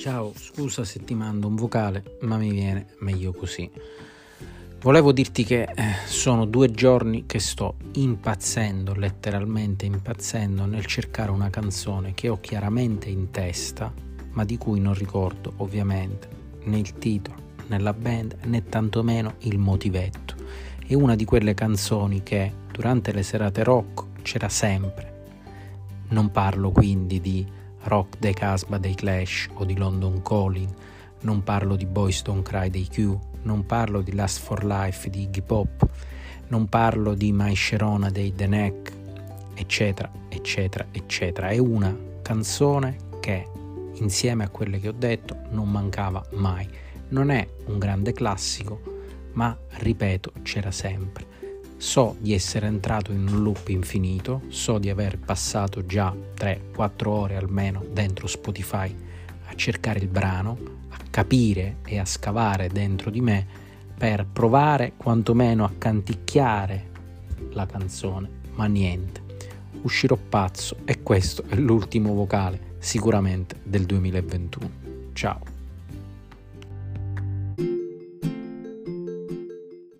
Ciao, scusa se ti mando un vocale, ma mi viene meglio così. Volevo dirti che eh, sono due giorni che sto impazzendo, letteralmente impazzendo, nel cercare una canzone che ho chiaramente in testa, ma di cui non ricordo ovviamente né il titolo, né la band, né tantomeno il motivetto. È una di quelle canzoni che durante le serate rock c'era sempre. Non parlo quindi di rock dei Casbah dei Clash o di London Calling, non parlo di Boys Don't Cry dei Q, non parlo di Last for Life di Iggy Pop, non parlo di My Sharona dei The Neck, eccetera, eccetera, eccetera. È una canzone che, insieme a quelle che ho detto, non mancava mai. Non è un grande classico, ma ripeto, c'era sempre. So di essere entrato in un loop infinito, so di aver passato già 3-4 ore almeno dentro Spotify a cercare il brano, a capire e a scavare dentro di me per provare quantomeno a canticchiare la canzone, ma niente. Uscirò pazzo e questo è l'ultimo vocale sicuramente del 2021. Ciao.